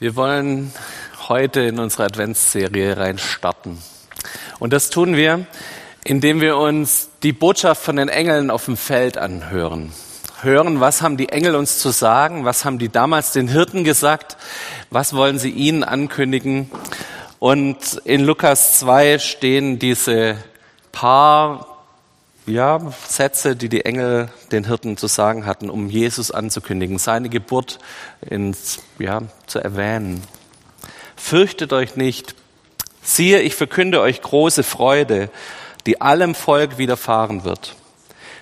Wir wollen heute in unsere Adventsserie rein starten. Und das tun wir, indem wir uns die Botschaft von den Engeln auf dem Feld anhören. Hören, was haben die Engel uns zu sagen? Was haben die damals den Hirten gesagt? Was wollen sie ihnen ankündigen? Und in Lukas 2 stehen diese paar ja, Sätze, die die Engel den Hirten zu sagen hatten, um Jesus anzukündigen, seine Geburt ins, ja, zu erwähnen. Fürchtet euch nicht. Siehe, ich verkünde euch große Freude, die allem Volk widerfahren wird.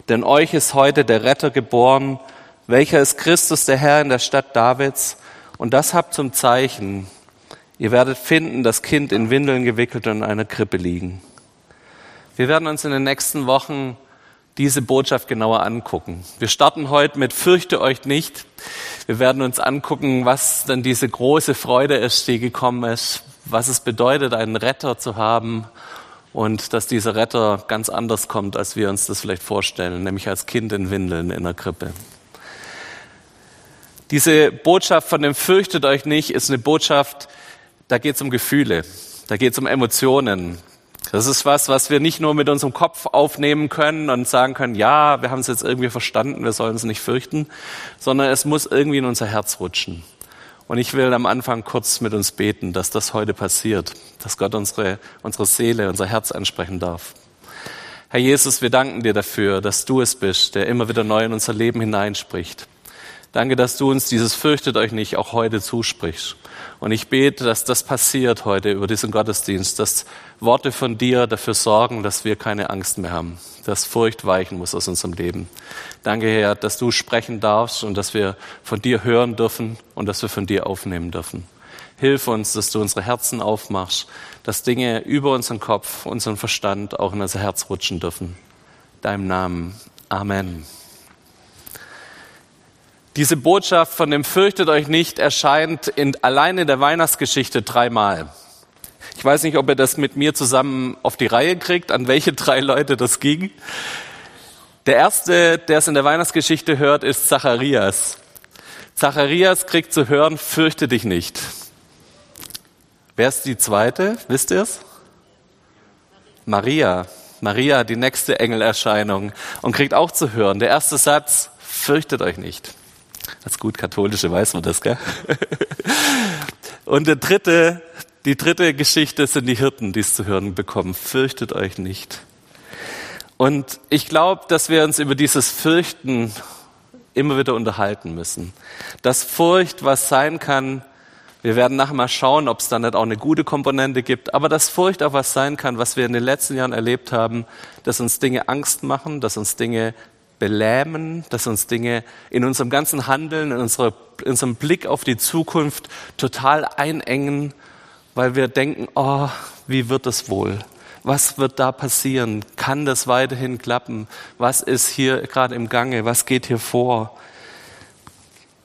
Denn euch ist heute der Retter geboren, welcher ist Christus der Herr in der Stadt Davids. Und das habt zum Zeichen. Ihr werdet finden, das Kind in Windeln gewickelt und in einer Krippe liegen. Wir werden uns in den nächsten Wochen diese Botschaft genauer angucken. Wir starten heute mit Fürchte euch nicht. Wir werden uns angucken, was denn diese große Freude ist, die gekommen ist, was es bedeutet, einen Retter zu haben und dass dieser Retter ganz anders kommt, als wir uns das vielleicht vorstellen, nämlich als Kind in Windeln in der Krippe. Diese Botschaft von dem Fürchtet euch nicht ist eine Botschaft, da geht es um Gefühle, da geht es um Emotionen, das ist was, was wir nicht nur mit unserem Kopf aufnehmen können und sagen können, ja, wir haben es jetzt irgendwie verstanden, wir sollen es nicht fürchten, sondern es muss irgendwie in unser Herz rutschen. Und ich will am Anfang kurz mit uns beten, dass das heute passiert, dass Gott unsere, unsere Seele, unser Herz ansprechen darf. Herr Jesus, wir danken dir dafür, dass du es bist, der immer wieder neu in unser Leben hineinspricht. Danke, dass du uns dieses Fürchtet euch nicht auch heute zusprichst. Und ich bete, dass das passiert heute über diesen Gottesdienst, dass Worte von dir dafür sorgen, dass wir keine Angst mehr haben, dass Furcht weichen muss aus unserem Leben. Danke, Herr, dass du sprechen darfst und dass wir von dir hören dürfen und dass wir von dir aufnehmen dürfen. Hilf uns, dass du unsere Herzen aufmachst, dass Dinge über unseren Kopf, unseren Verstand auch in unser Herz rutschen dürfen. Deinem Namen. Amen. Diese Botschaft von dem Fürchtet euch nicht erscheint in, allein in der Weihnachtsgeschichte dreimal. Ich weiß nicht, ob ihr das mit mir zusammen auf die Reihe kriegt, an welche drei Leute das ging. Der erste, der es in der Weihnachtsgeschichte hört, ist Zacharias. Zacharias kriegt zu hören, fürchte dich nicht. Wer ist die zweite? Wisst ihr es? Maria. Maria, die nächste Engelerscheinung und kriegt auch zu hören. Der erste Satz, fürchtet euch nicht. Als gut Katholische weiß man das, gell? Und der dritte, die dritte Geschichte sind die Hirten, die es zu hören bekommen. Fürchtet euch nicht. Und ich glaube, dass wir uns über dieses Fürchten immer wieder unterhalten müssen. Dass Furcht was sein kann, wir werden nachher mal schauen, ob es da nicht auch eine gute Komponente gibt, aber dass Furcht auch was sein kann, was wir in den letzten Jahren erlebt haben, dass uns Dinge Angst machen, dass uns Dinge belähmen, dass uns Dinge in unserem ganzen Handeln, in, unserer, in unserem Blick auf die Zukunft total einengen, weil wir denken, oh, wie wird es wohl? Was wird da passieren? Kann das weiterhin klappen? Was ist hier gerade im Gange? Was geht hier vor?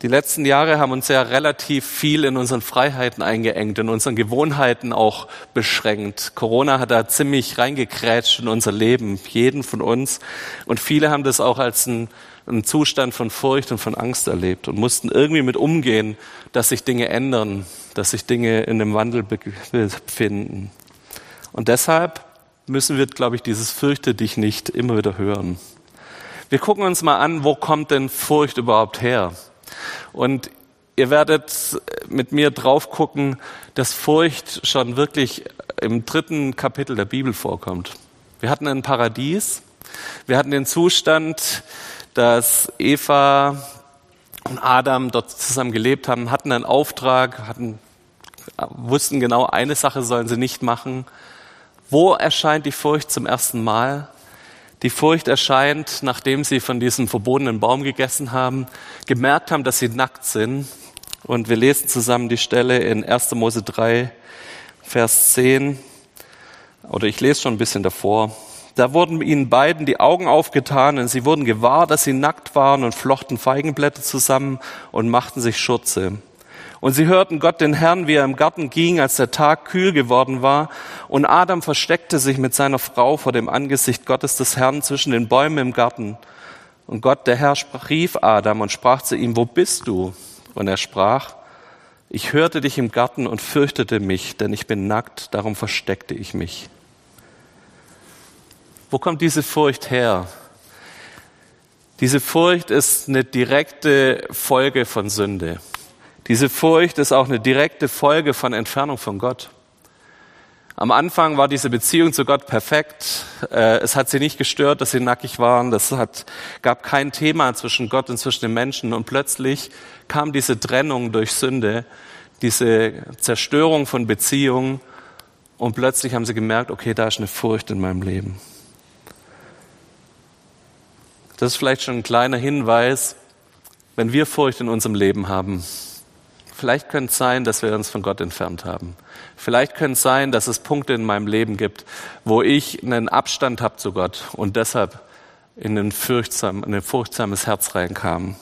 Die letzten Jahre haben uns ja relativ viel in unseren Freiheiten eingeengt, in unseren Gewohnheiten auch beschränkt. Corona hat da ziemlich reingekrätscht in unser Leben, jeden von uns. Und viele haben das auch als einen, einen Zustand von Furcht und von Angst erlebt und mussten irgendwie mit umgehen, dass sich Dinge ändern, dass sich Dinge in einem Wandel befinden. Und deshalb müssen wir, glaube ich, dieses Fürchte dich nicht immer wieder hören. Wir gucken uns mal an, wo kommt denn Furcht überhaupt her? Und ihr werdet mit mir drauf gucken, dass Furcht schon wirklich im dritten Kapitel der Bibel vorkommt. Wir hatten ein Paradies. Wir hatten den Zustand, dass Eva und Adam dort zusammen gelebt haben, hatten einen Auftrag, hatten, wussten genau, eine Sache sollen sie nicht machen. Wo erscheint die Furcht zum ersten Mal? Die Furcht erscheint, nachdem sie von diesem verbotenen Baum gegessen haben, gemerkt haben, dass sie nackt sind. Und wir lesen zusammen die Stelle in 1. Mose 3, Vers 10. Oder ich lese schon ein bisschen davor. Da wurden ihnen beiden die Augen aufgetan und sie wurden gewahr, dass sie nackt waren und flochten Feigenblätter zusammen und machten sich Schurze. Und sie hörten Gott den Herrn, wie er im Garten ging, als der Tag kühl geworden war. Und Adam versteckte sich mit seiner Frau vor dem Angesicht Gottes des Herrn zwischen den Bäumen im Garten. Und Gott, der Herr, rief Adam und sprach zu ihm, wo bist du? Und er sprach, Ich hörte dich im Garten und fürchtete mich, denn ich bin nackt, darum versteckte ich mich. Wo kommt diese Furcht her? Diese Furcht ist eine direkte Folge von Sünde. Diese Furcht ist auch eine direkte Folge von Entfernung von Gott. Am Anfang war diese Beziehung zu Gott perfekt. Äh, es hat sie nicht gestört, dass sie nackig waren. Das hat, gab kein Thema zwischen Gott und zwischen den Menschen. Und plötzlich kam diese Trennung durch Sünde, diese Zerstörung von Beziehungen. Und plötzlich haben sie gemerkt, okay, da ist eine Furcht in meinem Leben. Das ist vielleicht schon ein kleiner Hinweis, wenn wir Furcht in unserem Leben haben, Vielleicht könnte es sein, dass wir uns von Gott entfernt haben. Vielleicht könnte es sein, dass es Punkte in meinem Leben gibt, wo ich einen Abstand habe zu Gott und deshalb in ein, furchtsam, in ein furchtsames Herz reinkam.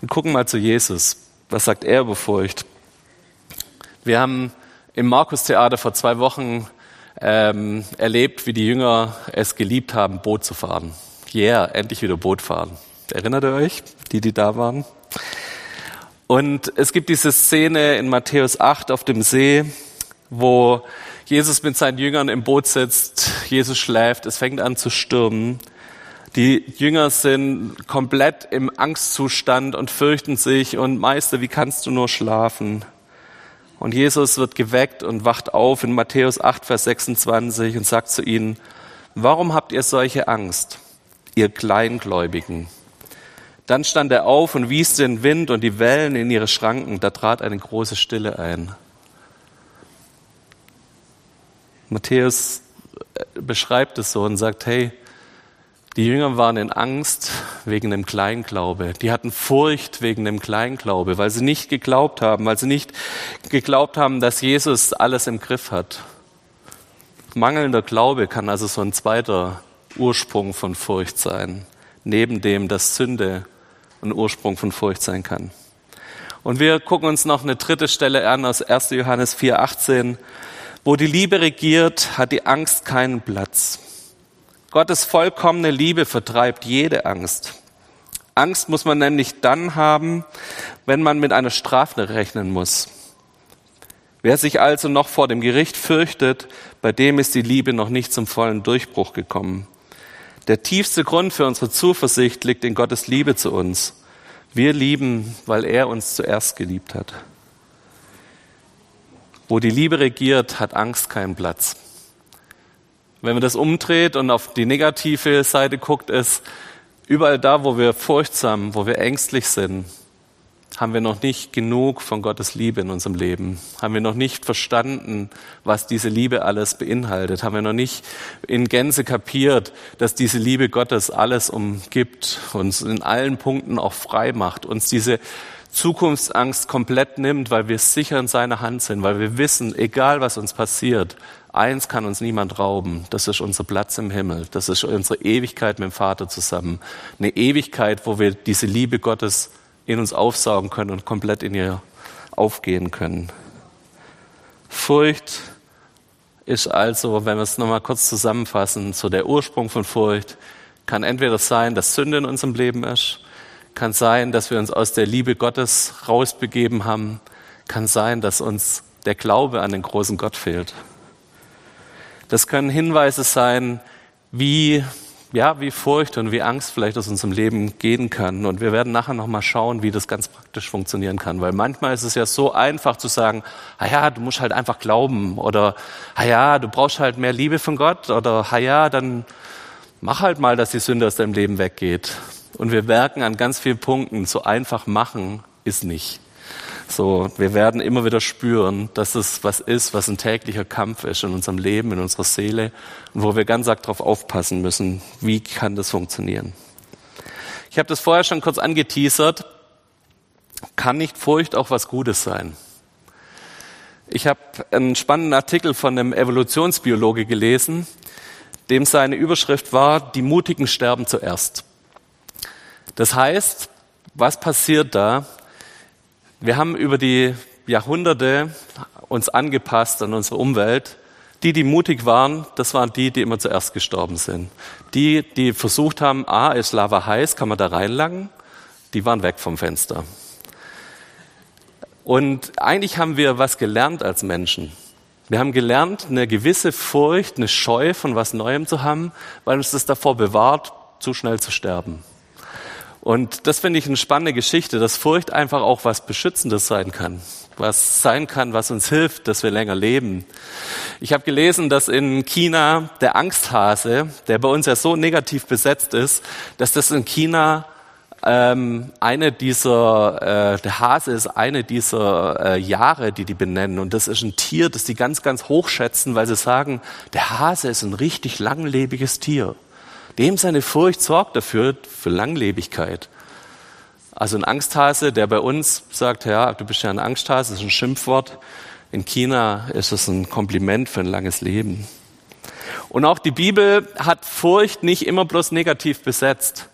Wir gucken mal zu Jesus. Was sagt er über Furcht? Wir haben im Markus-Theater vor zwei Wochen ähm, erlebt, wie die Jünger es geliebt haben, Boot zu fahren. Yeah, endlich wieder Boot fahren. Erinnert ihr euch, die, die da waren? Und es gibt diese Szene in Matthäus 8 auf dem See, wo Jesus mit seinen Jüngern im Boot sitzt, Jesus schläft, es fängt an zu stürmen. Die Jünger sind komplett im Angstzustand und fürchten sich und Meister, wie kannst du nur schlafen? Und Jesus wird geweckt und wacht auf in Matthäus 8, Vers 26 und sagt zu ihnen, warum habt ihr solche Angst, ihr Kleingläubigen? Dann stand er auf und wies den Wind und die Wellen in ihre Schranken. Da trat eine große Stille ein. Matthäus äh, beschreibt es so und sagt, hey, die Jünger waren in Angst wegen dem Kleinglaube. Die hatten Furcht wegen dem Kleinglaube, weil sie nicht geglaubt haben, weil sie nicht geglaubt haben, dass Jesus alles im Griff hat. Mangelnder Glaube kann also so ein zweiter Ursprung von Furcht sein, neben dem, dass Sünde ein Ursprung von Furcht sein kann. Und wir gucken uns noch eine dritte Stelle an aus 1. Johannes 4,18. Wo die Liebe regiert, hat die Angst keinen Platz. Gottes vollkommene Liebe vertreibt jede Angst. Angst muss man nämlich dann haben, wenn man mit einer Strafe rechnen muss. Wer sich also noch vor dem Gericht fürchtet, bei dem ist die Liebe noch nicht zum vollen Durchbruch gekommen. Der tiefste Grund für unsere Zuversicht liegt in Gottes Liebe zu uns. Wir lieben, weil er uns zuerst geliebt hat. Wo die Liebe regiert, hat Angst keinen Platz. Wenn man das umdreht und auf die negative Seite guckt, ist überall da, wo wir furchtsam, wo wir ängstlich sind, haben wir noch nicht genug von Gottes Liebe in unserem Leben? Haben wir noch nicht verstanden, was diese Liebe alles beinhaltet? Haben wir noch nicht in Gänze kapiert, dass diese Liebe Gottes alles umgibt, uns in allen Punkten auch frei macht, uns diese Zukunftsangst komplett nimmt, weil wir sicher in seiner Hand sind, weil wir wissen, egal was uns passiert, eins kann uns niemand rauben, das ist unser Platz im Himmel, das ist unsere Ewigkeit mit dem Vater zusammen. Eine Ewigkeit, wo wir diese Liebe Gottes in uns aufsaugen können und komplett in ihr aufgehen können. Furcht ist also, wenn wir es nochmal kurz zusammenfassen, so der Ursprung von Furcht kann entweder sein, dass Sünde in unserem Leben ist, kann sein, dass wir uns aus der Liebe Gottes rausbegeben haben, kann sein, dass uns der Glaube an den großen Gott fehlt. Das können Hinweise sein, wie ja, wie Furcht und wie Angst vielleicht aus unserem Leben gehen kann. Und wir werden nachher nochmal schauen, wie das ganz praktisch funktionieren kann. Weil manchmal ist es ja so einfach zu sagen, ah ja, du musst halt einfach glauben. Oder, ah ja, du brauchst halt mehr Liebe von Gott. Oder, ah ja, dann mach halt mal, dass die Sünde aus deinem Leben weggeht. Und wir merken an ganz vielen Punkten, so einfach machen ist nicht. So, wir werden immer wieder spüren, dass es was ist, was ein täglicher Kampf ist in unserem Leben, in unserer Seele und wo wir ganz arg darauf aufpassen müssen, wie kann das funktionieren. Ich habe das vorher schon kurz angeteasert. Kann nicht Furcht auch was Gutes sein? Ich habe einen spannenden Artikel von einem Evolutionsbiologe gelesen, dem seine Überschrift war, die Mutigen sterben zuerst. Das heißt, was passiert da? Wir haben über die Jahrhunderte uns angepasst an unsere Umwelt. Die, die mutig waren, das waren die, die immer zuerst gestorben sind. Die, die versucht haben, ah, ist Lava heiß, kann man da reinlangen, die waren weg vom Fenster. Und eigentlich haben wir was gelernt als Menschen. Wir haben gelernt, eine gewisse Furcht, eine Scheu von was Neuem zu haben, weil uns das davor bewahrt, zu schnell zu sterben. Und das finde ich eine spannende Geschichte, dass Furcht einfach auch was Beschützendes sein kann. Was sein kann, was uns hilft, dass wir länger leben. Ich habe gelesen, dass in China der Angsthase, der bei uns ja so negativ besetzt ist, dass das in China ähm, eine dieser, äh, der Hase ist eine dieser äh, Jahre, die die benennen. Und das ist ein Tier, das die ganz, ganz hoch schätzen, weil sie sagen, der Hase ist ein richtig langlebiges Tier. Dem seine Furcht sorgt dafür, für Langlebigkeit. Also ein Angsthase, der bei uns sagt, ja, du bist ja ein Angsthase, das ist ein Schimpfwort. In China ist es ein Kompliment für ein langes Leben. Und auch die Bibel hat Furcht nicht immer bloß negativ besetzt.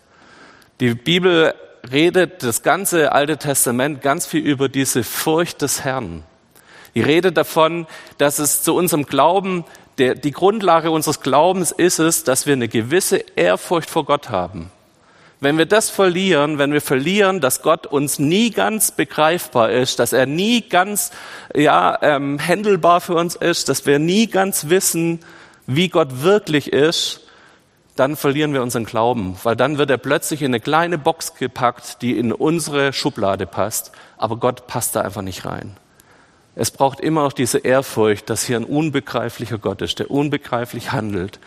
Die Bibel redet das ganze Alte Testament ganz viel über diese Furcht des Herrn. Die redet davon, dass es zu unserem Glauben, der, die Grundlage unseres Glaubens ist es, dass wir eine gewisse Ehrfurcht vor Gott haben. Wenn wir das verlieren, wenn wir verlieren, dass Gott uns nie ganz begreifbar ist, dass er nie ganz ja, ähm, händelbar für uns ist, dass wir nie ganz wissen, wie Gott wirklich ist, dann verlieren wir unseren Glauben, weil dann wird er plötzlich in eine kleine Box gepackt, die in unsere Schublade passt, aber Gott passt da einfach nicht rein. Es braucht immer noch diese Ehrfurcht, dass hier ein unbegreiflicher Gott ist, der unbegreiflich handelt.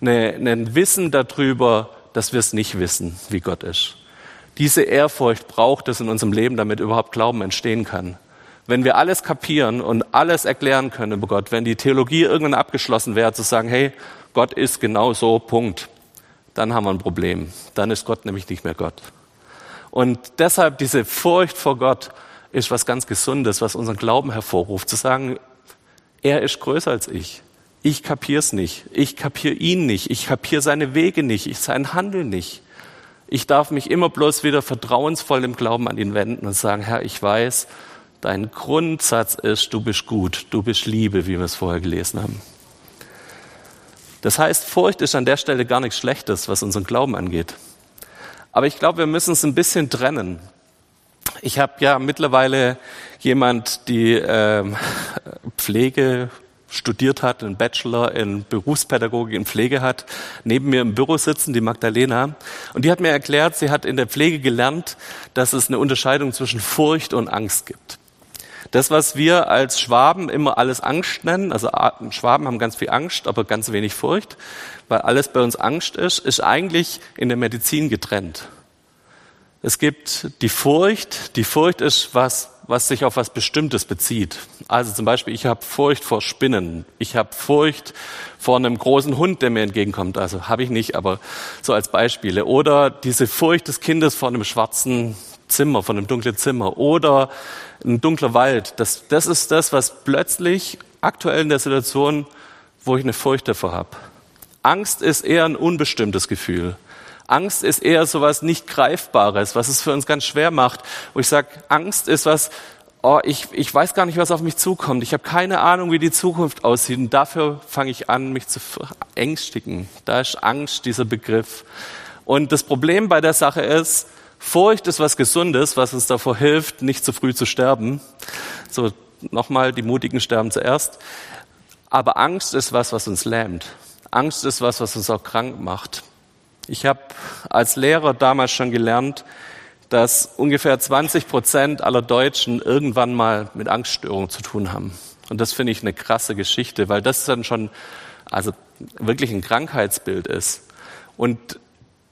ein Wissen darüber, dass wir es nicht wissen, wie Gott ist. Diese Ehrfurcht braucht es in unserem Leben, damit überhaupt Glauben entstehen kann. Wenn wir alles kapieren und alles erklären können über Gott, wenn die Theologie irgendwann abgeschlossen wäre, zu sagen, hey, Gott ist genau so, Punkt dann haben wir ein Problem. Dann ist Gott nämlich nicht mehr Gott. Und deshalb diese Furcht vor Gott ist was ganz Gesundes, was unseren Glauben hervorruft. Zu sagen, er ist größer als ich. Ich kapier's nicht. Ich kapier ihn nicht. Ich kapier seine Wege nicht. Ich sein Handeln nicht. Ich darf mich immer bloß wieder vertrauensvoll im Glauben an ihn wenden und sagen, Herr, ich weiß, dein Grundsatz ist, du bist gut, du bist Liebe, wie wir es vorher gelesen haben. Das heißt, Furcht ist an der Stelle gar nichts Schlechtes, was unseren Glauben angeht. Aber ich glaube, wir müssen es ein bisschen trennen. Ich habe ja mittlerweile jemand, die äh, Pflege studiert hat, einen Bachelor in Berufspädagogik in Pflege hat, neben mir im Büro sitzen, die Magdalena. Und die hat mir erklärt, sie hat in der Pflege gelernt, dass es eine Unterscheidung zwischen Furcht und Angst gibt. Das, was wir als Schwaben immer alles Angst nennen, also Schwaben haben ganz viel Angst, aber ganz wenig Furcht, weil alles bei uns Angst ist, ist eigentlich in der Medizin getrennt. Es gibt die Furcht, die Furcht ist was, was sich auf was Bestimmtes bezieht. Also zum Beispiel, ich habe Furcht vor Spinnen, ich habe Furcht vor einem großen Hund, der mir entgegenkommt. Also habe ich nicht, aber so als Beispiele. Oder diese Furcht des Kindes vor einem schwarzen Zimmer, von einem dunklen Zimmer. Oder ein dunkler Wald. Das, das ist das, was plötzlich aktuell in der Situation, wo ich eine Furcht davor habe. Angst ist eher ein unbestimmtes Gefühl. Angst ist eher so was nicht Greifbares, was es für uns ganz schwer macht. Wo ich sage, Angst ist was, oh, ich, ich weiß gar nicht, was auf mich zukommt. Ich habe keine Ahnung, wie die Zukunft aussieht. Und dafür fange ich an, mich zu ängstigen. Da ist Angst dieser Begriff. Und das Problem bei der Sache ist, Furcht ist was Gesundes, was uns davor hilft, nicht zu früh zu sterben. So, nochmal, die Mutigen sterben zuerst. Aber Angst ist was, was uns lähmt. Angst ist was, was uns auch krank macht. Ich habe als Lehrer damals schon gelernt, dass ungefähr 20 Prozent aller Deutschen irgendwann mal mit Angststörungen zu tun haben. Und das finde ich eine krasse Geschichte, weil das dann schon also wirklich ein Krankheitsbild ist. Und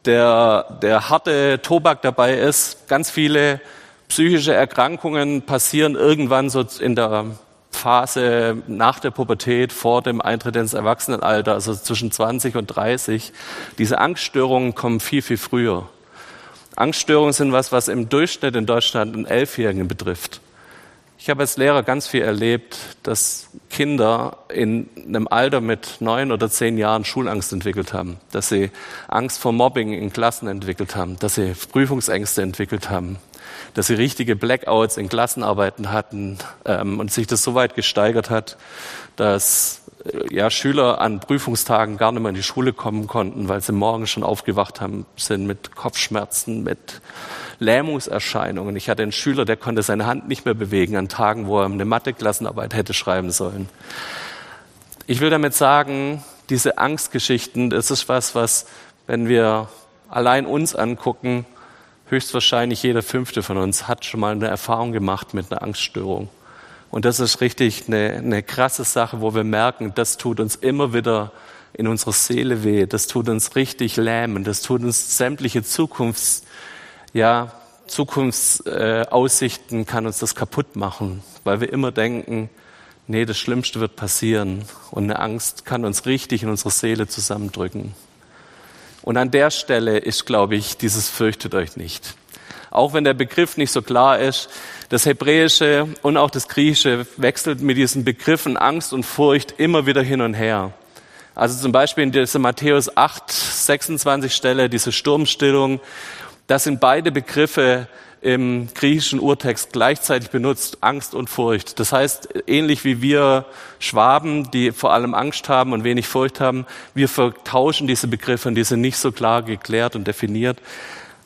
der, der harte Tobak dabei ist. Ganz viele psychische Erkrankungen passieren irgendwann so in der Phase nach der Pubertät, vor dem Eintritt ins Erwachsenenalter, also zwischen 20 und 30. Diese Angststörungen kommen viel, viel früher. Angststörungen sind was, was im Durchschnitt in Deutschland einen Elfjährigen betrifft. Ich habe als Lehrer ganz viel erlebt, dass Kinder in einem Alter mit neun oder zehn Jahren Schulangst entwickelt haben, dass sie Angst vor Mobbing in Klassen entwickelt haben, dass sie Prüfungsängste entwickelt haben, dass sie richtige Blackouts in Klassenarbeiten hatten ähm, und sich das so weit gesteigert hat, dass äh, ja, Schüler an Prüfungstagen gar nicht mehr in die Schule kommen konnten, weil sie morgen schon aufgewacht haben, sind mit Kopfschmerzen, mit Lähmungserscheinungen. Ich hatte einen Schüler, der konnte seine Hand nicht mehr bewegen an Tagen, wo er eine Mathe-Klassenarbeit hätte schreiben sollen. Ich will damit sagen, diese Angstgeschichten, das ist was, was, wenn wir allein uns angucken, höchstwahrscheinlich jeder fünfte von uns hat schon mal eine Erfahrung gemacht mit einer Angststörung. Und das ist richtig eine, eine krasse Sache, wo wir merken, das tut uns immer wieder in unserer Seele weh. Das tut uns richtig lähmen. Das tut uns sämtliche Zukunfts, ja, Zukunftsaussichten kann uns das kaputt machen, weil wir immer denken, nee, das Schlimmste wird passieren. Und eine Angst kann uns richtig in unsere Seele zusammendrücken. Und an der Stelle ist, glaube ich, dieses fürchtet euch nicht. Auch wenn der Begriff nicht so klar ist, das Hebräische und auch das Griechische wechselt mit diesen Begriffen Angst und Furcht immer wieder hin und her. Also zum Beispiel in dieser Matthäus 8, 26 Stelle, diese Sturmstillung, das sind beide Begriffe im griechischen Urtext gleichzeitig benutzt, Angst und Furcht. Das heißt, ähnlich wie wir Schwaben, die vor allem Angst haben und wenig Furcht haben, wir vertauschen diese Begriffe und die sind nicht so klar geklärt und definiert.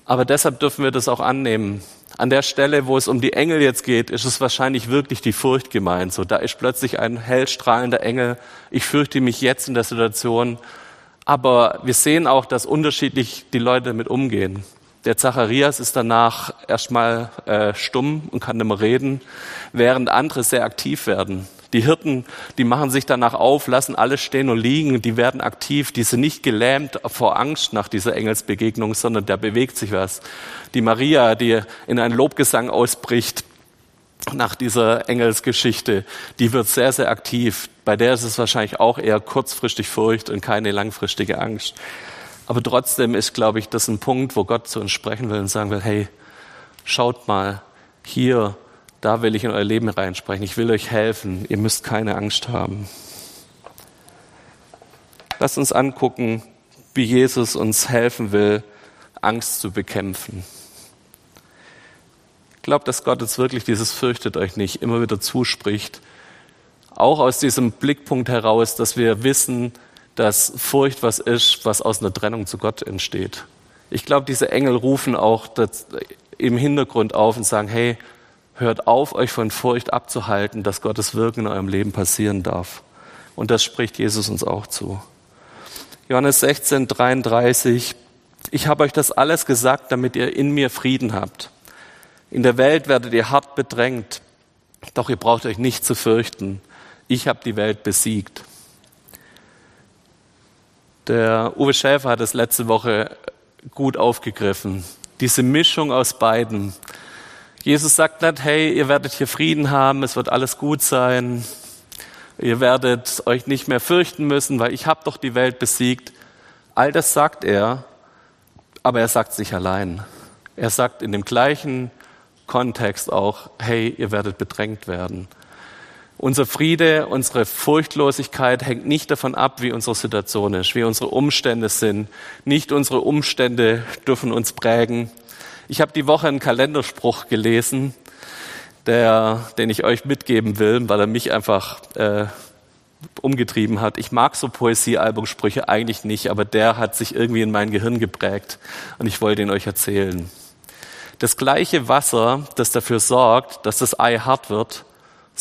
Aber deshalb dürfen wir das auch annehmen. An der Stelle, wo es um die Engel jetzt geht, ist es wahrscheinlich wirklich die Furcht gemeint. So, da ist plötzlich ein hellstrahlender Engel. Ich fürchte mich jetzt in der Situation. Aber wir sehen auch, dass unterschiedlich die Leute damit umgehen. Der Zacharias ist danach erstmal äh, stumm und kann nicht mehr reden, während andere sehr aktiv werden. Die Hirten, die machen sich danach auf, lassen alles stehen und liegen, die werden aktiv, die sind nicht gelähmt vor Angst nach dieser Engelsbegegnung, sondern da bewegt sich was. Die Maria, die in einen Lobgesang ausbricht nach dieser Engelsgeschichte, die wird sehr, sehr aktiv. Bei der ist es wahrscheinlich auch eher kurzfristig Furcht und keine langfristige Angst. Aber trotzdem ist, glaube ich, das ein Punkt, wo Gott zu uns sprechen will und sagen will, hey, schaut mal, hier, da will ich in euer Leben reinsprechen. Ich will euch helfen. Ihr müsst keine Angst haben. Lasst uns angucken, wie Jesus uns helfen will, Angst zu bekämpfen. Ich glaube, dass Gott uns wirklich dieses fürchtet euch nicht immer wieder zuspricht. Auch aus diesem Blickpunkt heraus, dass wir wissen, dass Furcht was ist, was aus einer Trennung zu Gott entsteht. Ich glaube, diese Engel rufen auch im Hintergrund auf und sagen, hey, hört auf, euch von Furcht abzuhalten, dass Gottes Wirken in eurem Leben passieren darf. Und das spricht Jesus uns auch zu. Johannes 16, 33, ich habe euch das alles gesagt, damit ihr in mir Frieden habt. In der Welt werdet ihr hart bedrängt, doch ihr braucht euch nicht zu fürchten. Ich habe die Welt besiegt. Der Uwe Schäfer hat es letzte Woche gut aufgegriffen. Diese Mischung aus beiden. Jesus sagt nicht, hey, ihr werdet hier Frieden haben, es wird alles gut sein, ihr werdet euch nicht mehr fürchten müssen, weil ich habe doch die Welt besiegt. All das sagt er, aber er sagt sich allein. Er sagt in dem gleichen Kontext auch, hey, ihr werdet bedrängt werden. Unser Friede, unsere Furchtlosigkeit hängt nicht davon ab, wie unsere Situation ist, wie unsere Umstände sind. Nicht unsere Umstände dürfen uns prägen. Ich habe die Woche einen Kalenderspruch gelesen, der, den ich euch mitgeben will, weil er mich einfach äh, umgetrieben hat. Ich mag so Poesiealbumsprüche eigentlich nicht, aber der hat sich irgendwie in mein Gehirn geprägt und ich wollte ihn euch erzählen. Das gleiche Wasser, das dafür sorgt, dass das Ei hart wird,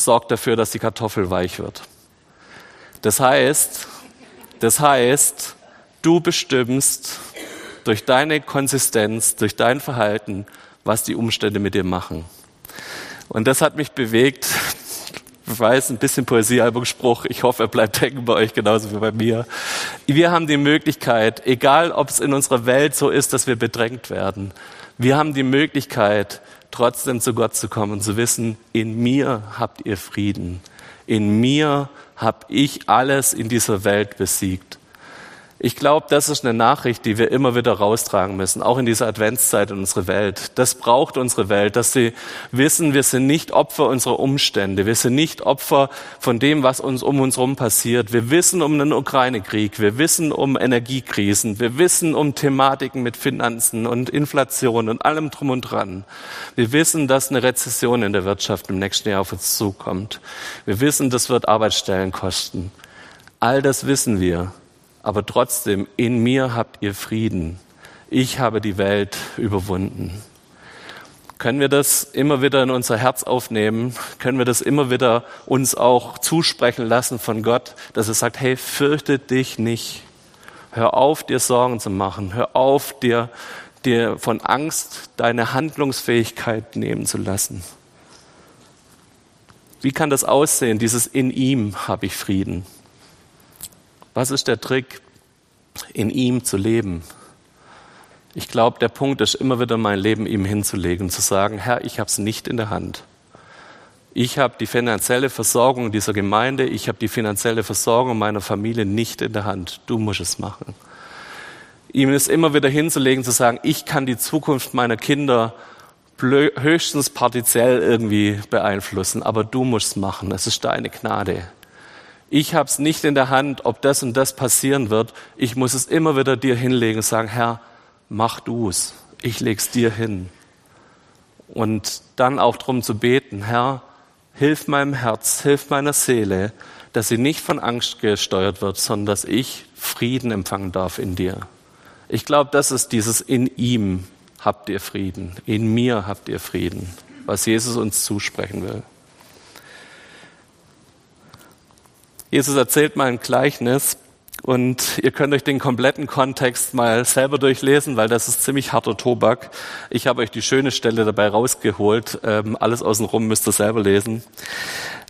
sorgt dafür, dass die Kartoffel weich wird. Das heißt, das heißt, du bestimmst durch deine Konsistenz, durch dein Verhalten, was die Umstände mit dir machen. Und das hat mich bewegt. Ich weiß, ein bisschen Poesiealbumspruch. Ich hoffe, er bleibt hängen bei euch genauso wie bei mir. Wir haben die Möglichkeit, egal ob es in unserer Welt so ist, dass wir bedrängt werden, wir haben die Möglichkeit, trotzdem zu Gott zu kommen und zu wissen, in mir habt ihr Frieden. In mir habe ich alles in dieser Welt besiegt. Ich glaube, das ist eine Nachricht, die wir immer wieder raustragen müssen, auch in dieser Adventszeit in unsere Welt. Das braucht unsere Welt, dass sie wissen, wir sind nicht Opfer unserer Umstände, wir sind nicht Opfer von dem, was uns um uns herum passiert. Wir wissen um den Ukraine-Krieg, wir wissen um Energiekrisen, wir wissen um Thematiken mit Finanzen und Inflation und allem drum und dran. Wir wissen, dass eine Rezession in der Wirtschaft im nächsten Jahr auf uns zukommt. Wir wissen, das wird Arbeitsstellen kosten. All das wissen wir, aber trotzdem, in mir habt ihr Frieden. Ich habe die Welt überwunden. Können wir das immer wieder in unser Herz aufnehmen? Können wir das immer wieder uns auch zusprechen lassen von Gott, dass er sagt, hey, fürchte dich nicht. Hör auf, dir Sorgen zu machen. Hör auf, dir, dir von Angst deine Handlungsfähigkeit nehmen zu lassen. Wie kann das aussehen? Dieses in ihm habe ich Frieden. Was ist der Trick, in ihm zu leben? Ich glaube, der Punkt ist immer wieder mein Leben ihm hinzulegen zu sagen, Herr, ich habe es nicht in der Hand. Ich habe die finanzielle Versorgung dieser Gemeinde, ich habe die finanzielle Versorgung meiner Familie nicht in der Hand. Du musst es machen. Ihm es immer wieder hinzulegen, zu sagen, ich kann die Zukunft meiner Kinder höchstens partiell irgendwie beeinflussen, aber du musst es machen. Es ist deine Gnade. Ich habe es nicht in der Hand, ob das und das passieren wird. Ich muss es immer wieder dir hinlegen und sagen, Herr, mach du es, ich leg's dir hin. Und dann auch darum zu beten, Herr, hilf meinem Herz, hilf meiner Seele, dass sie nicht von Angst gesteuert wird, sondern dass ich Frieden empfangen darf in dir. Ich glaube, das ist dieses in ihm habt ihr Frieden, in mir habt ihr Frieden, was Jesus uns zusprechen will. Jesus erzählt mal ein Gleichnis und ihr könnt euch den kompletten Kontext mal selber durchlesen, weil das ist ziemlich harter Tobak. Ich habe euch die schöne Stelle dabei rausgeholt. Ähm, alles außenrum müsst ihr selber lesen.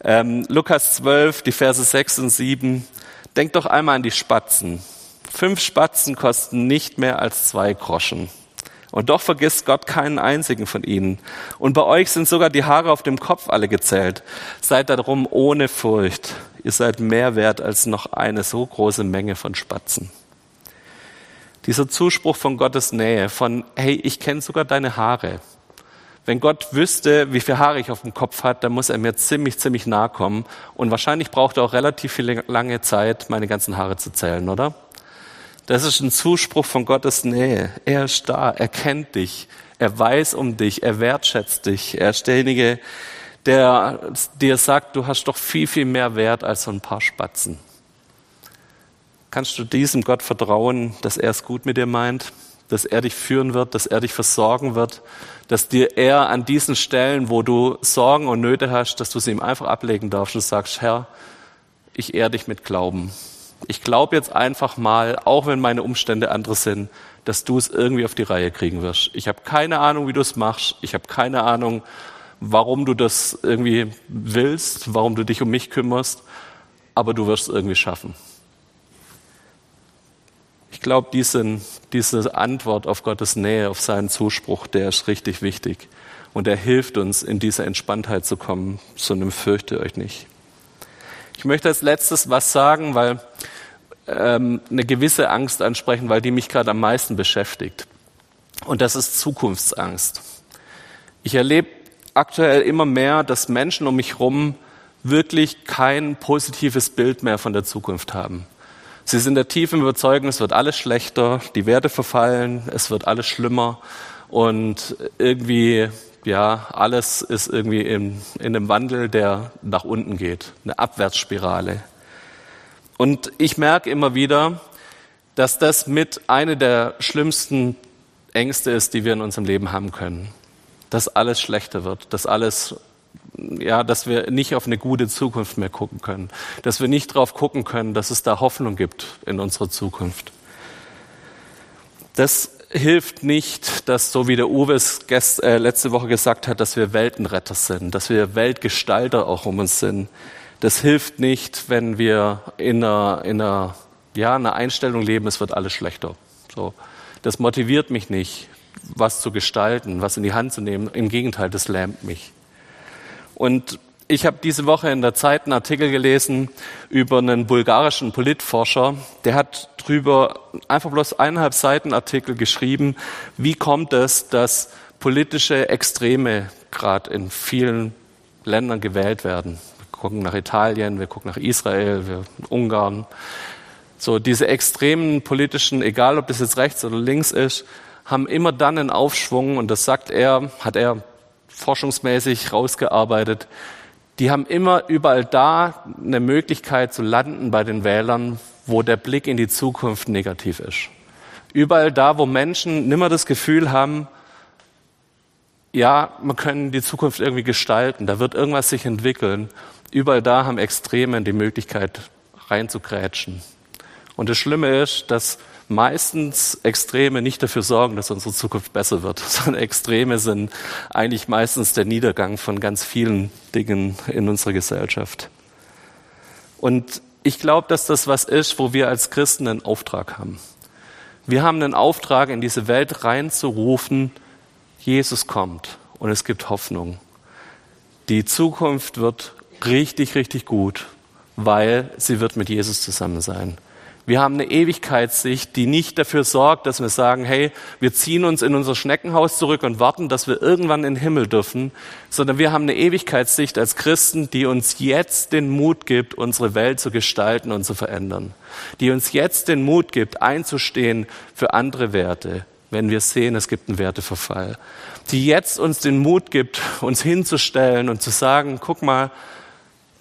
Ähm, Lukas 12, die Verse 6 und 7. Denkt doch einmal an die Spatzen. Fünf Spatzen kosten nicht mehr als zwei Groschen. Und doch vergisst Gott keinen einzigen von ihnen. Und bei euch sind sogar die Haare auf dem Kopf alle gezählt. Seid darum ohne Furcht. Ihr seid mehr wert als noch eine so große Menge von Spatzen. Dieser Zuspruch von Gottes Nähe, von, hey, ich kenne sogar deine Haare. Wenn Gott wüsste, wie viel Haare ich auf dem Kopf hat, dann muss er mir ziemlich, ziemlich nahe kommen. Und wahrscheinlich braucht er auch relativ viel lange Zeit, meine ganzen Haare zu zählen, oder? Das ist ein Zuspruch von Gottes Nähe. Er ist da, er kennt dich, er weiß um dich, er wertschätzt dich. Er ist derjenige, der dir sagt, du hast doch viel, viel mehr Wert als so ein paar Spatzen. Kannst du diesem Gott vertrauen, dass er es gut mit dir meint, dass er dich führen wird, dass er dich versorgen wird, dass dir er an diesen Stellen, wo du Sorgen und Nöte hast, dass du sie ihm einfach ablegen darfst und sagst, Herr, ich ehre dich mit Glauben. Ich glaube jetzt einfach mal, auch wenn meine Umstände andere sind, dass du es irgendwie auf die Reihe kriegen wirst. Ich habe keine Ahnung, wie du es machst. Ich habe keine Ahnung, warum du das irgendwie willst, warum du dich um mich kümmerst, aber du wirst es irgendwie schaffen. Ich glaube, diese, diese Antwort auf Gottes Nähe, auf seinen Zuspruch, der ist richtig wichtig. Und er hilft uns, in diese Entspanntheit zu kommen, zu einem Fürchte euch nicht. Ich möchte als letztes was sagen, weil ähm, eine gewisse Angst ansprechen, weil die mich gerade am meisten beschäftigt. Und das ist Zukunftsangst. Ich erlebe aktuell immer mehr, dass Menschen um mich herum wirklich kein positives Bild mehr von der Zukunft haben. Sie sind der tiefen Überzeugung, es wird alles schlechter, die Werte verfallen, es wird alles schlimmer und irgendwie, ja, alles ist irgendwie in, in einem Wandel, der nach unten geht, eine Abwärtsspirale. Und ich merke immer wieder, dass das mit eine der schlimmsten Ängste ist, die wir in unserem Leben haben können dass alles schlechter wird, dass alles ja, dass wir nicht auf eine gute Zukunft mehr gucken können, dass wir nicht darauf gucken können, dass es da Hoffnung gibt in unserer Zukunft. Das hilft nicht, dass so wie der Uwe es gest, äh, letzte Woche gesagt hat, dass wir Weltenretter sind, dass wir Weltgestalter auch um uns sind. Das hilft nicht, wenn wir in einer, in einer, ja, einer Einstellung leben, es wird alles schlechter. So. Das motiviert mich nicht was zu gestalten, was in die Hand zu nehmen. Im Gegenteil, das lähmt mich. Und ich habe diese Woche in der Zeit einen Artikel gelesen über einen bulgarischen Politforscher, der hat drüber einfach bloß eineinhalb Seiten Artikel geschrieben, wie kommt es, dass politische Extreme gerade in vielen Ländern gewählt werden. Wir gucken nach Italien, wir gucken nach Israel, wir Ungarn. So diese extremen politischen, egal ob das jetzt rechts oder links ist, haben immer dann einen Aufschwung, und das sagt er, hat er forschungsmäßig rausgearbeitet, die haben immer überall da eine Möglichkeit zu landen bei den Wählern, wo der Blick in die Zukunft negativ ist. Überall da, wo Menschen nimmer das Gefühl haben, ja, man kann die Zukunft irgendwie gestalten, da wird irgendwas sich entwickeln. Überall da haben Extremen die Möglichkeit reinzugrätschen. Und das Schlimme ist, dass meistens Extreme nicht dafür sorgen, dass unsere Zukunft besser wird, sondern Extreme sind eigentlich meistens der Niedergang von ganz vielen Dingen in unserer Gesellschaft. Und ich glaube, dass das was ist, wo wir als Christen einen Auftrag haben. Wir haben einen Auftrag, in diese Welt reinzurufen, Jesus kommt und es gibt Hoffnung. Die Zukunft wird richtig, richtig gut, weil sie wird mit Jesus zusammen sein. Wir haben eine Ewigkeitssicht, die nicht dafür sorgt, dass wir sagen, hey, wir ziehen uns in unser Schneckenhaus zurück und warten, dass wir irgendwann in den Himmel dürfen, sondern wir haben eine Ewigkeitssicht als Christen, die uns jetzt den Mut gibt, unsere Welt zu gestalten und zu verändern. Die uns jetzt den Mut gibt, einzustehen für andere Werte, wenn wir sehen, es gibt einen Werteverfall. Die jetzt uns den Mut gibt, uns hinzustellen und zu sagen, guck mal,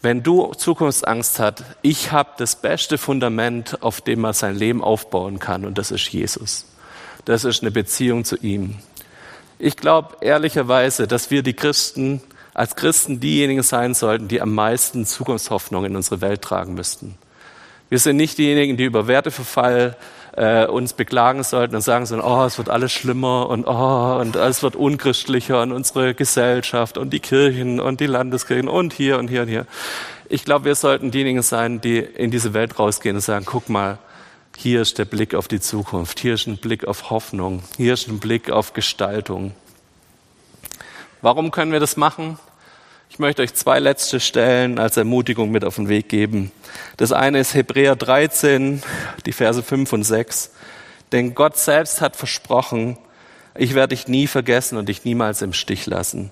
wenn du Zukunftsangst hast, ich habe das beste Fundament, auf dem man sein Leben aufbauen kann, und das ist Jesus. Das ist eine Beziehung zu ihm. Ich glaube ehrlicherweise, dass wir die Christen als Christen diejenigen sein sollten, die am meisten Zukunftshoffnung in unsere Welt tragen müssten. Wir sind nicht diejenigen, die über Werteverfall äh, uns beklagen sollten und sagen sollen, oh, es wird alles schlimmer und oh, und alles wird unchristlicher und unsere Gesellschaft und die Kirchen und die Landeskirchen und hier und hier und hier. Ich glaube, wir sollten diejenigen sein, die in diese Welt rausgehen und sagen, guck mal, hier ist der Blick auf die Zukunft, hier ist ein Blick auf Hoffnung, hier ist ein Blick auf Gestaltung. Warum können wir das machen? Ich möchte euch zwei letzte Stellen als Ermutigung mit auf den Weg geben. Das eine ist Hebräer 13, die Verse 5 und 6. Denn Gott selbst hat versprochen, ich werde dich nie vergessen und dich niemals im Stich lassen.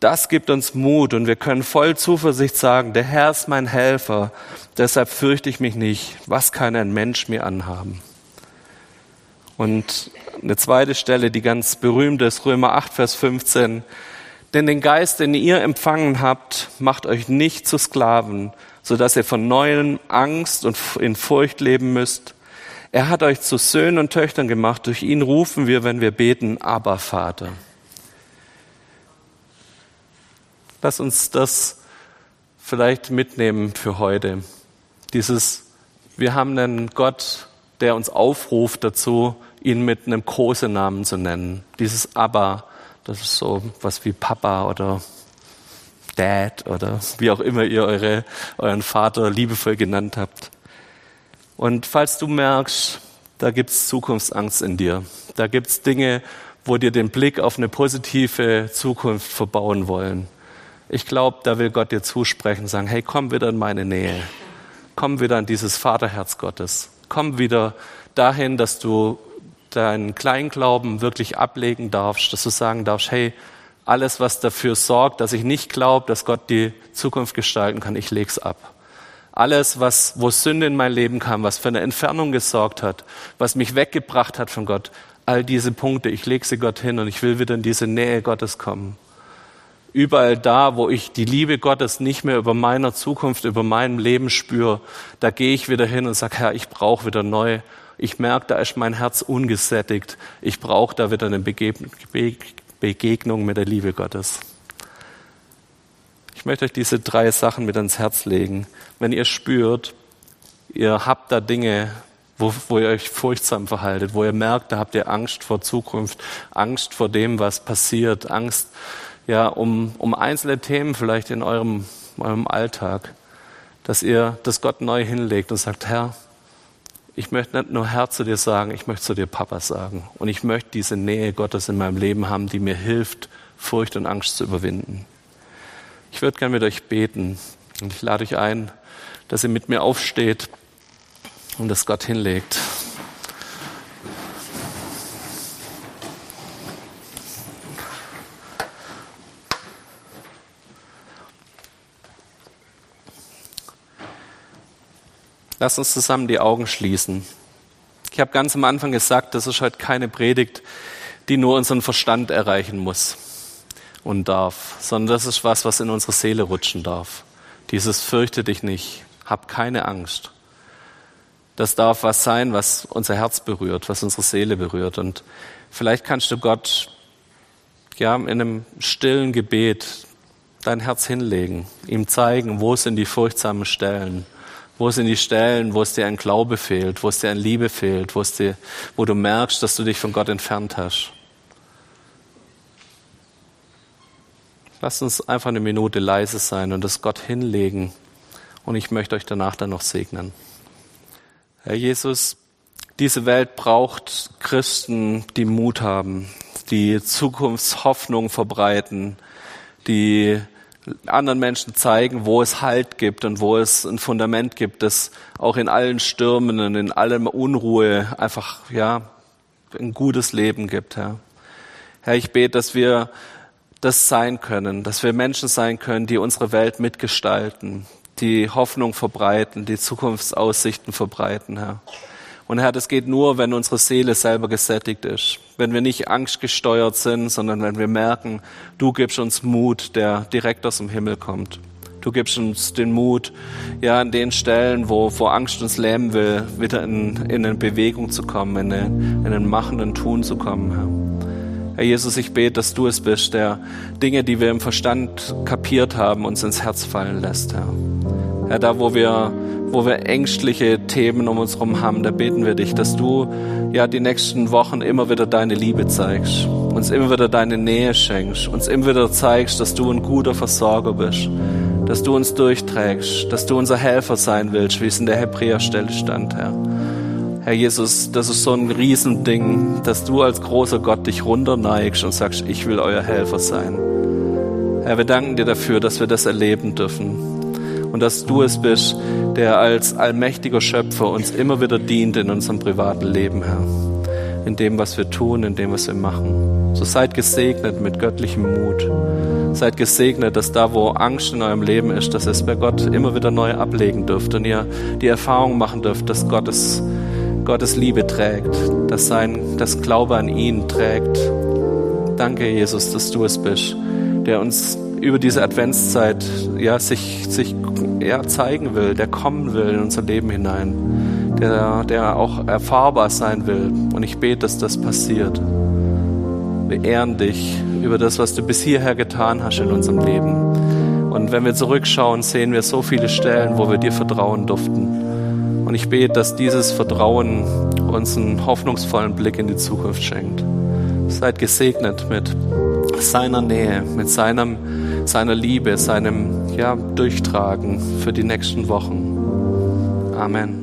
Das gibt uns Mut und wir können voll Zuversicht sagen, der Herr ist mein Helfer, deshalb fürchte ich mich nicht. Was kann ein Mensch mir anhaben? Und eine zweite Stelle, die ganz berühmt ist, Römer 8, Vers 15. Denn den Geist, den ihr empfangen habt, macht euch nicht zu Sklaven, so dass ihr von neuem Angst und in Furcht leben müsst. Er hat euch zu Söhnen und Töchtern gemacht. Durch ihn rufen wir, wenn wir beten, aber Vater. Lass uns das vielleicht mitnehmen für heute. Dieses, wir haben einen Gott, der uns aufruft dazu, ihn mit einem Kosenamen zu nennen. Dieses Abba. Das ist so was wie Papa oder Dad oder wie auch immer ihr eure, euren Vater liebevoll genannt habt. Und falls du merkst, da gibt's Zukunftsangst in dir, da gibt's Dinge, wo dir den Blick auf eine positive Zukunft verbauen wollen. Ich glaube, da will Gott dir zusprechen, sagen, hey, komm wieder in meine Nähe. Komm wieder in dieses Vaterherz Gottes. Komm wieder dahin, dass du deinen Kleinglauben wirklich ablegen darfst, dass du sagen darfst, hey, alles, was dafür sorgt, dass ich nicht glaube, dass Gott die Zukunft gestalten kann, ich leg's ab. Alles, was, wo Sünde in mein Leben kam, was für eine Entfernung gesorgt hat, was mich weggebracht hat von Gott, all diese Punkte, ich lege sie Gott hin und ich will wieder in diese Nähe Gottes kommen. Überall da, wo ich die Liebe Gottes nicht mehr über meiner Zukunft, über meinem Leben spüre, da gehe ich wieder hin und sage, Herr, ich brauche wieder neu ich merke, da ist mein Herz ungesättigt. Ich brauche da wieder eine Begegnung mit der Liebe Gottes. Ich möchte euch diese drei Sachen mit ans Herz legen. Wenn ihr spürt, ihr habt da Dinge, wo, wo ihr euch furchtsam verhaltet, wo ihr merkt, da habt ihr Angst vor Zukunft, Angst vor dem, was passiert, Angst ja, um, um einzelne Themen vielleicht in eurem, eurem Alltag, dass ihr das Gott neu hinlegt und sagt, Herr, ich möchte nicht nur Herr zu dir sagen, ich möchte zu dir Papa sagen. Und ich möchte diese Nähe Gottes in meinem Leben haben, die mir hilft, Furcht und Angst zu überwinden. Ich würde gerne mit euch beten und ich lade euch ein, dass ihr mit mir aufsteht und das Gott hinlegt. Lass uns zusammen die Augen schließen. Ich habe ganz am Anfang gesagt, das ist heute keine Predigt, die nur unseren Verstand erreichen muss. und darf, sondern das ist was, was in unsere Seele rutschen darf. Dieses fürchte dich nicht, hab keine Angst. Das darf was sein, was unser Herz berührt, was unsere Seele berührt. Und vielleicht kannst du Gott ja, in einem stillen Gebet dein Herz hinlegen, ihm zeigen, wo sind die furchtsamen Stellen, wo sind die Stellen, wo es dir ein Glaube fehlt, wo es dir ein Liebe fehlt, wo, es dir, wo du merkst, dass du dich von Gott entfernt hast. Lasst uns einfach eine Minute leise sein und das Gott hinlegen. Und ich möchte euch danach dann noch segnen. Herr Jesus, diese Welt braucht Christen, die Mut haben, die Zukunftshoffnung verbreiten, die anderen Menschen zeigen, wo es Halt gibt und wo es ein Fundament gibt, das auch in allen Stürmen und in allem Unruhe einfach, ja, ein gutes Leben gibt, Herr. Herr, ich bete, dass wir das sein können, dass wir Menschen sein können, die unsere Welt mitgestalten, die Hoffnung verbreiten, die Zukunftsaussichten verbreiten, Herr. Und Herr, das geht nur, wenn unsere Seele selber gesättigt ist. Wenn wir nicht angstgesteuert sind, sondern wenn wir merken, du gibst uns Mut, der direkt aus dem Himmel kommt. Du gibst uns den Mut, ja, an den Stellen, wo, wo Angst uns lähmen will, wieder in, in eine Bewegung zu kommen, in, eine, in einen machenden Tun zu kommen, Herr. Herr Jesus, ich bete, dass du es bist, der Dinge, die wir im Verstand kapiert haben, uns ins Herz fallen lässt, Herr. Herr, da wo wir, wo wir ängstliche Themen um uns herum haben, da beten wir dich, dass du ja die nächsten Wochen immer wieder deine Liebe zeigst, uns immer wieder deine Nähe schenkst, uns immer wieder zeigst, dass du ein guter Versorger bist, dass du uns durchträgst, dass du unser Helfer sein willst, wie es in der Hebräerstelle stand, Herr. Herr Jesus, das ist so ein Riesending, dass du als großer Gott dich runterneigst und sagst, ich will euer Helfer sein. Herr, wir danken dir dafür, dass wir das erleben dürfen und dass du es bist, der als allmächtiger Schöpfer uns immer wieder dient in unserem privaten Leben, Herr. In dem, was wir tun, in dem, was wir machen. So seid gesegnet mit göttlichem Mut. Seid gesegnet, dass da, wo Angst in eurem Leben ist, dass es bei Gott immer wieder neu ablegen dürft und ihr die Erfahrung machen dürft, dass Gottes Gottes Liebe trägt, dass sein, das Glaube an ihn trägt. Danke, Jesus, dass du es bist, der uns über diese Adventszeit ja, sich, sich ja, zeigen will, der kommen will in unser Leben hinein, der, der auch erfahrbar sein will. Und ich bete, dass das passiert. Wir ehren dich über das, was du bis hierher getan hast in unserem Leben. Und wenn wir zurückschauen, sehen wir so viele Stellen, wo wir dir vertrauen durften. Und ich bete, dass dieses Vertrauen uns einen hoffnungsvollen Blick in die Zukunft schenkt. Seid gesegnet mit seiner Nähe, mit seinem, seiner Liebe, seinem ja, Durchtragen für die nächsten Wochen. Amen.